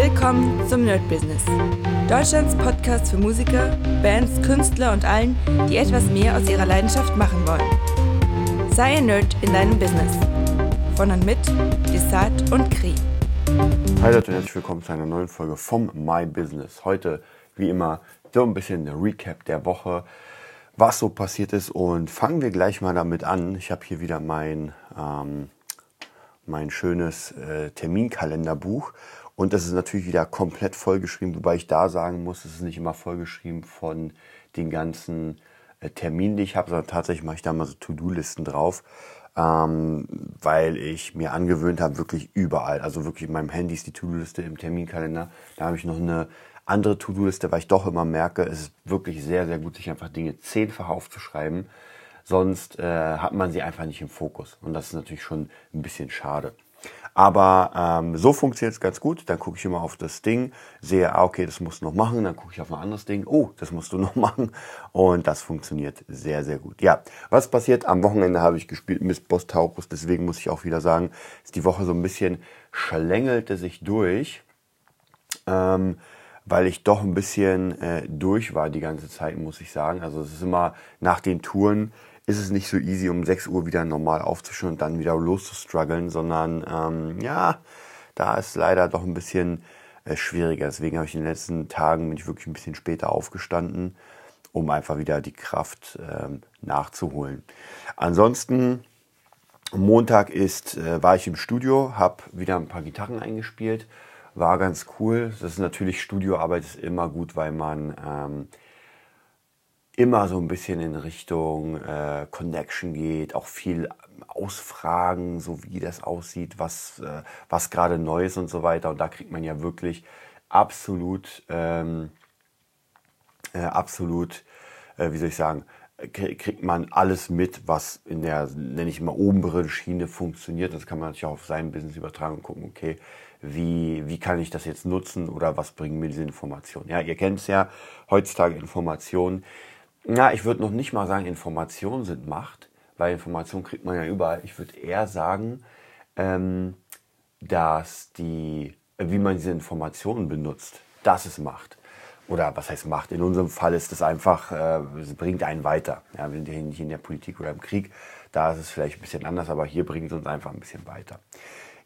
Willkommen zum Nerd Business. Deutschlands Podcast für Musiker, Bands, Künstler und allen, die etwas mehr aus ihrer Leidenschaft machen wollen. Sei ein Nerd in deinem Business. Von und mit Desart und Kri. Hi Leute und herzlich willkommen zu einer neuen Folge vom My Business. Heute, wie immer, so ein bisschen der Recap der Woche, was so passiert ist. Und fangen wir gleich mal damit an. Ich habe hier wieder mein, ähm, mein schönes äh, Terminkalenderbuch. Und das ist natürlich wieder komplett vollgeschrieben, wobei ich da sagen muss, es ist nicht immer vollgeschrieben von den ganzen äh, Terminen, die ich habe, sondern tatsächlich mache ich da mal so To-Do-Listen drauf, ähm, weil ich mir angewöhnt habe, wirklich überall, also wirklich in meinem Handy ist die To-Do-Liste im Terminkalender, da habe ich noch eine andere To-Do-Liste, weil ich doch immer merke, es ist wirklich sehr, sehr gut, sich einfach Dinge zehnfach aufzuschreiben, sonst äh, hat man sie einfach nicht im Fokus. Und das ist natürlich schon ein bisschen schade. Aber ähm, so funktioniert es ganz gut. Dann gucke ich immer auf das Ding, sehe, ah, okay, das musst du noch machen. Dann gucke ich auf ein anderes Ding, oh, das musst du noch machen. Und das funktioniert sehr, sehr gut. Ja, was passiert? Am Wochenende habe ich gespielt Miss Boss Taurus. Deswegen muss ich auch wieder sagen, ist die Woche so ein bisschen schlängelte sich durch. Ähm, weil ich doch ein bisschen äh, durch war die ganze Zeit, muss ich sagen. Also es ist immer nach den Touren ist es nicht so easy, um 6 Uhr wieder normal aufzustehen und dann wieder loszustruggeln, sondern ähm, ja, da ist leider doch ein bisschen äh, schwieriger. Deswegen habe ich in den letzten Tagen bin ich wirklich ein bisschen später aufgestanden, um einfach wieder die Kraft ähm, nachzuholen. Ansonsten Montag ist, äh, war ich im Studio, habe wieder ein paar Gitarren eingespielt, war ganz cool. Das ist natürlich Studioarbeit ist immer gut, weil man ähm, immer so ein bisschen in Richtung äh, Connection geht, auch viel ausfragen, so wie das aussieht, was, äh, was gerade neu ist und so weiter. Und da kriegt man ja wirklich absolut, ähm, äh, absolut, äh, wie soll ich sagen, kriegt man alles mit, was in der, nenne ich mal, oberen Schiene funktioniert. Das kann man natürlich auch auf sein Business übertragen und gucken, okay, wie, wie kann ich das jetzt nutzen oder was bringen mir diese Informationen. Ja, ihr kennt es ja, heutzutage Informationen ja, ich würde noch nicht mal sagen, Informationen sind Macht, weil Informationen kriegt man ja überall. Ich würde eher sagen, ähm, dass die, wie man diese Informationen benutzt, das ist Macht. Oder was heißt Macht? In unserem Fall ist es einfach, äh, es bringt einen weiter. Ja, wir sind hier nicht in der Politik oder im Krieg, da ist es vielleicht ein bisschen anders, aber hier bringt es uns einfach ein bisschen weiter.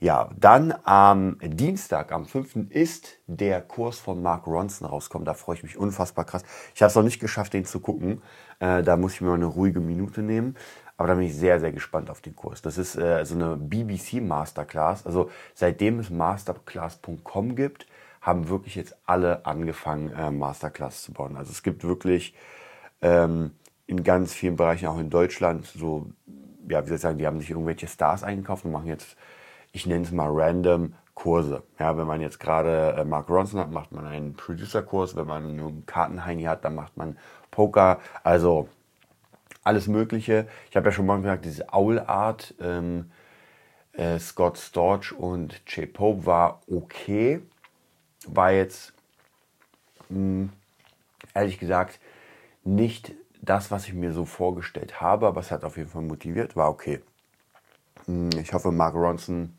Ja, dann am Dienstag, am 5. ist der Kurs von Mark Ronson rauskommen. Da freue ich mich unfassbar krass. Ich habe es noch nicht geschafft, den zu gucken. Äh, da muss ich mir eine ruhige Minute nehmen. Aber da bin ich sehr, sehr gespannt auf den Kurs. Das ist äh, so eine BBC Masterclass. Also seitdem es masterclass.com gibt, haben wirklich jetzt alle angefangen, äh, Masterclass zu bauen. Also es gibt wirklich ähm, in ganz vielen Bereichen, auch in Deutschland, so, ja, wie soll ich sagen, die haben sich irgendwelche Stars eingekauft und machen jetzt ich nenne es mal random Kurse. Ja, wenn man jetzt gerade äh, Mark Ronson hat, macht man einen Producer-Kurs. Wenn man einen Kartenheini hat, dann macht man Poker. Also alles Mögliche. Ich habe ja schon mal gesagt, diese Owl-Art, ähm, äh, Scott Storch und Jay Pope war okay. War jetzt, mh, hm, ehrlich gesagt, nicht das, was ich mir so vorgestellt habe, aber es hat auf jeden Fall motiviert, war okay. Hm, ich hoffe, Mark Ronson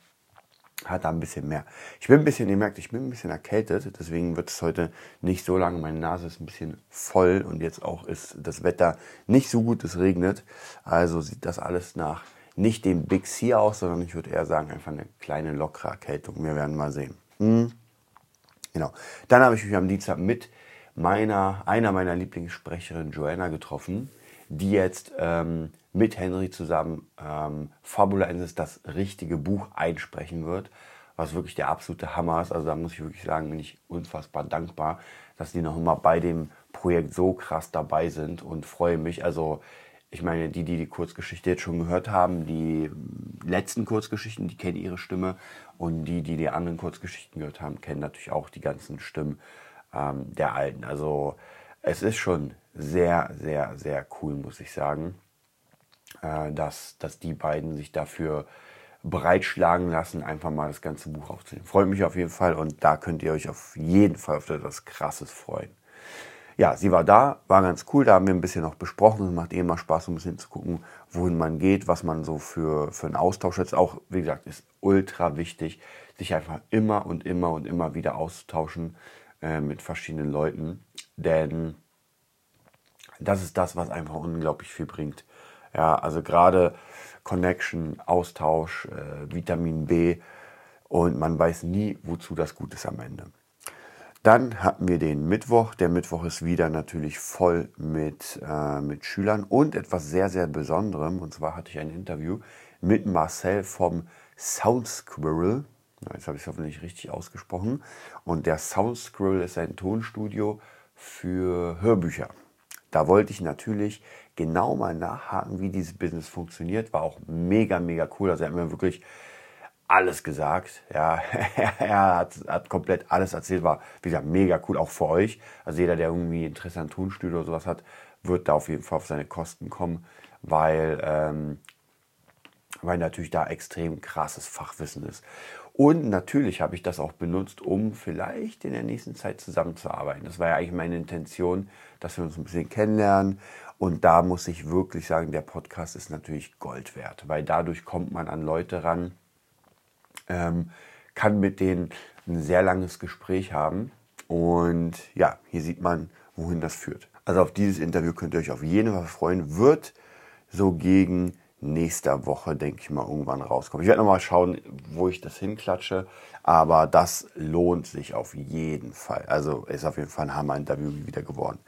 hat da ein bisschen mehr. Ich bin ein bisschen, ihr merkt, ich bin ein bisschen erkältet, deswegen wird es heute nicht so lange. Meine Nase ist ein bisschen voll und jetzt auch ist das Wetter nicht so gut, es regnet. Also sieht das alles nach nicht dem Big C aus, sondern ich würde eher sagen, einfach eine kleine lockere Erkältung. Wir werden mal sehen. Hm. Genau. Dann habe ich mich am Dienstag mit meiner, einer meiner Lieblingssprecherinnen Joanna getroffen, die jetzt ähm, mit Henry zusammen ähm, Fabula Ensis das richtige Buch einsprechen wird, was wirklich der absolute Hammer ist. Also da muss ich wirklich sagen, bin ich unfassbar dankbar, dass die noch immer bei dem Projekt so krass dabei sind und freue mich. Also ich meine, die, die die Kurzgeschichte jetzt schon gehört haben, die letzten Kurzgeschichten, die kennen ihre Stimme und die, die die anderen Kurzgeschichten gehört haben, kennen natürlich auch die ganzen Stimmen ähm, der alten. Also es ist schon sehr, sehr, sehr cool, muss ich sagen äh, dass, dass die beiden sich dafür bereitschlagen lassen, einfach mal das ganze Buch aufzunehmen. Freut mich auf jeden Fall und da könnt ihr euch auf jeden Fall auf etwas Krasses freuen. ja, sie war da, war ganz cool, da haben wir ein bisschen noch besprochen. Es macht eh immer Spaß, um ein bisschen zu gucken, wohin man geht, was man so für, für einen Austausch hat. Auch, wie gesagt, ist ultra wichtig, sich einfach immer und immer und immer wieder auszutauschen äh, mit verschiedenen Leuten. Denn das ist das, was einfach unglaublich viel bringt. Ja, also gerade Connection, Austausch, äh, Vitamin B und man weiß nie, wozu das gut ist am Ende. Dann hatten wir den Mittwoch. Der Mittwoch ist wieder natürlich voll mit, äh, mit Schülern und etwas sehr, sehr Besonderem. Und zwar hatte ich ein Interview mit Marcel vom Sound Squirrel. Jetzt habe ich es hoffentlich richtig ausgesprochen. Und der Sound Squirrel ist ein Tonstudio für Hörbücher. Da wollte ich natürlich genau mal nachhaken, wie dieses Business funktioniert. War auch mega, mega cool. Also er hat mir wirklich alles gesagt. Ja, er hat, hat, komplett alles erzählt. War, wie gesagt, mega cool, auch für euch. Also jeder, der irgendwie Interesse an Tonstudio oder sowas hat, wird da auf jeden Fall auf seine Kosten kommen, weil, ähm, weil natürlich da extrem krasses Fachwissen ist. Und natürlich habe ich das auch benutzt, um vielleicht in der nächsten Zeit zusammenzuarbeiten. Das war ja eigentlich meine Intention, dass wir uns ein bisschen kennenlernen. Und da muss ich wirklich sagen, der Podcast ist natürlich Gold wert, weil dadurch kommt man an Leute ran, ähm, kann mit denen ein sehr langes Gespräch haben. Und ja, hier sieht man, wohin das führt. Also auf dieses Interview könnt ihr euch auf jeden Fall freuen. Wird so gegen nächster Woche, denke ich mal, irgendwann rauskommen. Ich werde nochmal schauen, wo ich das hinklatsche. Aber das lohnt sich auf jeden Fall. Also ist auf jeden Fall ein Hammer-Interview wieder geworden.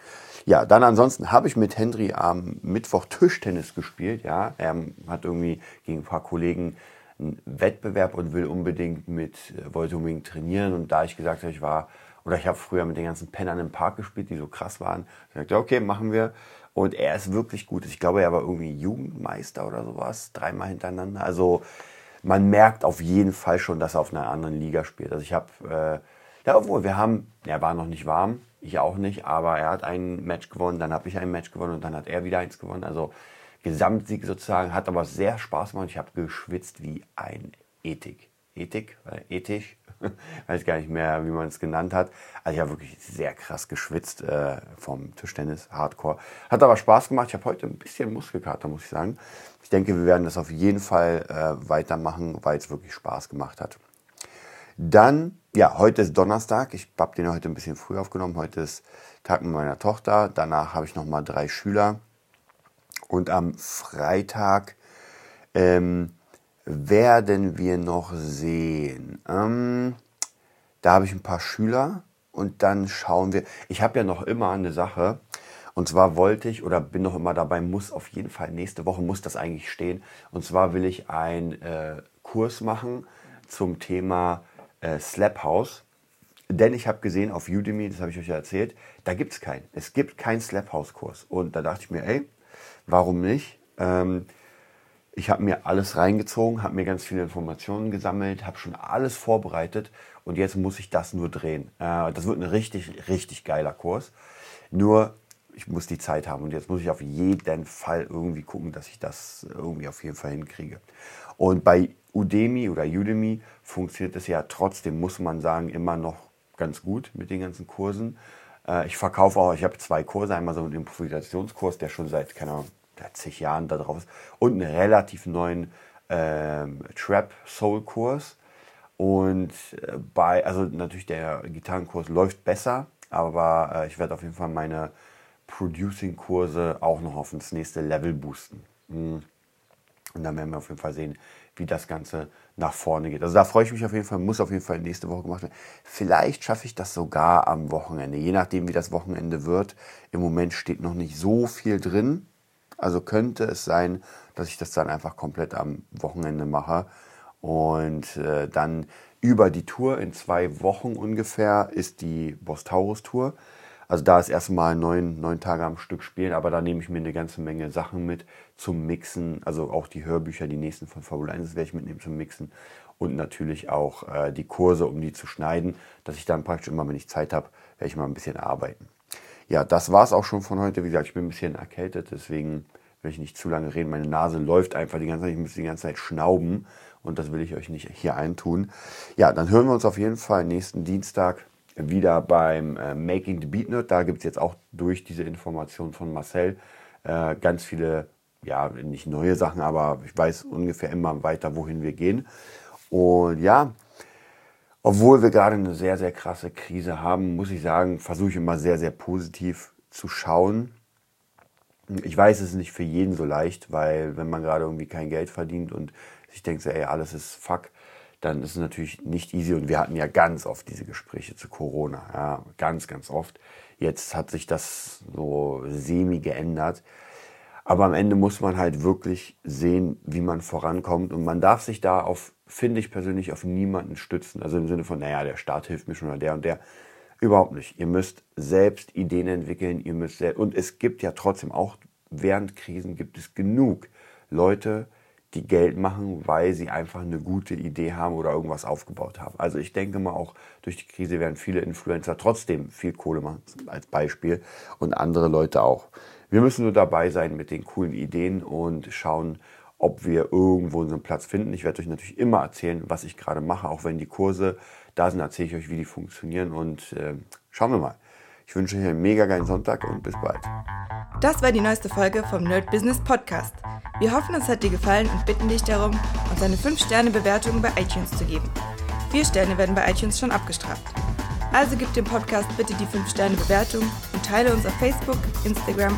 Ja, dann ansonsten habe ich mit Henry am Mittwoch Tischtennis gespielt. Ja, er hat irgendwie gegen ein paar Kollegen einen Wettbewerb und will unbedingt mit, äh, wollte unbedingt trainieren. Und da ich gesagt habe, ich war, oder ich habe früher mit den ganzen Pennern im Park gespielt, die so krass waren, sagte, okay, machen wir. Und er ist wirklich gut. Ich glaube, er war irgendwie Jugendmeister oder sowas, dreimal hintereinander. Also man merkt auf jeden Fall schon, dass er auf einer anderen Liga spielt. Also ich habe, äh, ja, obwohl wir haben, er war noch nicht warm, ich auch nicht, aber er hat ein Match gewonnen, dann habe ich ein Match gewonnen und dann hat er wieder eins gewonnen. Also Gesamtsieg sozusagen, hat aber sehr Spaß gemacht. Ich habe geschwitzt wie ein Ethik. Ethik, äh, ethisch, weiß gar nicht mehr, wie man es genannt hat. Also ich habe wirklich sehr krass geschwitzt äh, vom Tischtennis, Hardcore. Hat aber Spaß gemacht. Ich habe heute ein bisschen Muskelkater, muss ich sagen. Ich denke, wir werden das auf jeden Fall äh, weitermachen, weil es wirklich Spaß gemacht hat. Dann, ja, heute ist Donnerstag. Ich habe den heute ein bisschen früh aufgenommen. Heute ist Tag mit meiner Tochter. Danach habe ich noch mal drei Schüler. Und am Freitag ähm, werden wir noch sehen. Ähm, da habe ich ein paar Schüler und dann schauen wir. Ich habe ja noch immer eine Sache. Und zwar wollte ich oder bin noch immer dabei, muss auf jeden Fall nächste Woche muss das eigentlich stehen. Und zwar will ich einen äh, Kurs machen zum Thema äh, Slap House. Denn ich habe gesehen auf Udemy, das habe ich euch ja erzählt, da gibt es keinen. Es gibt keinen Slap House Kurs. Und da dachte ich mir, ey, Warum nicht? Ähm, ich habe mir alles reingezogen, habe mir ganz viele Informationen gesammelt, habe schon alles vorbereitet und jetzt muss ich das nur drehen. Äh, das wird ein richtig, richtig geiler Kurs. Nur ich muss die Zeit haben und jetzt muss ich auf jeden Fall irgendwie gucken, dass ich das irgendwie auf jeden Fall hinkriege. Und bei Udemy oder Udemy funktioniert es ja trotzdem, muss man sagen, immer noch ganz gut mit den ganzen Kursen. Äh, ich verkaufe auch, ich habe zwei Kurse, einmal so einen Improvisationskurs, der schon seit, keine Ahnung, zig Jahren da drauf ist, und einen relativ neuen ähm, Trap Soul Kurs. Und äh, bei, also natürlich der Gitarrenkurs läuft besser, aber äh, ich werde auf jeden Fall meine Producing-Kurse auch noch auf das nächste Level boosten. Mhm. Und dann werden wir auf jeden Fall sehen, wie das Ganze nach vorne geht. Also da freue ich mich auf jeden Fall, muss auf jeden Fall nächste Woche gemacht werden. Vielleicht schaffe ich das sogar am Wochenende, je nachdem, wie das Wochenende wird. Im Moment steht noch nicht so viel drin. Also könnte es sein, dass ich das dann einfach komplett am Wochenende mache. Und äh, dann über die Tour in zwei Wochen ungefähr ist die Bostaurus Tour. Also da ist erstmal neun, neun Tage am Stück spielen, aber da nehme ich mir eine ganze Menge Sachen mit zum Mixen. Also auch die Hörbücher, die nächsten von Formel 1 werde ich mitnehmen zum Mixen. Und natürlich auch äh, die Kurse, um die zu schneiden, dass ich dann praktisch immer, wenn ich Zeit habe, werde ich mal ein bisschen arbeiten. Ja, das war es auch schon von heute. Wie gesagt, ich bin ein bisschen erkältet, deswegen will ich nicht zu lange reden. Meine Nase läuft einfach die ganze Zeit. Ich muss die ganze Zeit schnauben und das will ich euch nicht hier eintun. Ja, dann hören wir uns auf jeden Fall nächsten Dienstag wieder beim äh, Making the Beat Nerd. Da gibt es jetzt auch durch diese Information von Marcel äh, ganz viele, ja, nicht neue Sachen, aber ich weiß ungefähr immer weiter, wohin wir gehen. Und ja, obwohl wir gerade eine sehr, sehr krasse Krise haben, muss ich sagen, versuche ich immer sehr, sehr positiv zu schauen. Ich weiß, es ist nicht für jeden so leicht, weil wenn man gerade irgendwie kein Geld verdient und sich denkt, so, ey, alles ist fuck, dann ist es natürlich nicht easy. Und wir hatten ja ganz oft diese Gespräche zu Corona. Ja, ganz, ganz oft. Jetzt hat sich das so semi geändert. Aber am Ende muss man halt wirklich sehen, wie man vorankommt. Und man darf sich da auf, finde ich persönlich, auf niemanden stützen. Also im Sinne von, naja, der Staat hilft mir schon oder der und der. Überhaupt nicht. Ihr müsst selbst Ideen entwickeln. Ihr müsst selbst, und es gibt ja trotzdem auch während Krisen gibt es genug Leute, die Geld machen, weil sie einfach eine gute Idee haben oder irgendwas aufgebaut haben. Also ich denke mal auch durch die Krise werden viele Influencer trotzdem viel Kohle machen, als Beispiel, und andere Leute auch. Wir müssen nur dabei sein mit den coolen Ideen und schauen, ob wir irgendwo unseren Platz finden. Ich werde euch natürlich immer erzählen, was ich gerade mache, auch wenn die Kurse da sind, erzähle ich euch, wie die funktionieren und äh, schauen wir mal. Ich wünsche euch einen mega geilen Sonntag und bis bald. Das war die neueste Folge vom Nerd Business Podcast. Wir hoffen, es hat dir gefallen und bitten dich darum, uns eine 5-Sterne-Bewertung bei iTunes zu geben. Vier Sterne werden bei iTunes schon abgestraft. Also gib dem Podcast bitte die 5-Sterne-Bewertung und teile uns auf Facebook, Instagram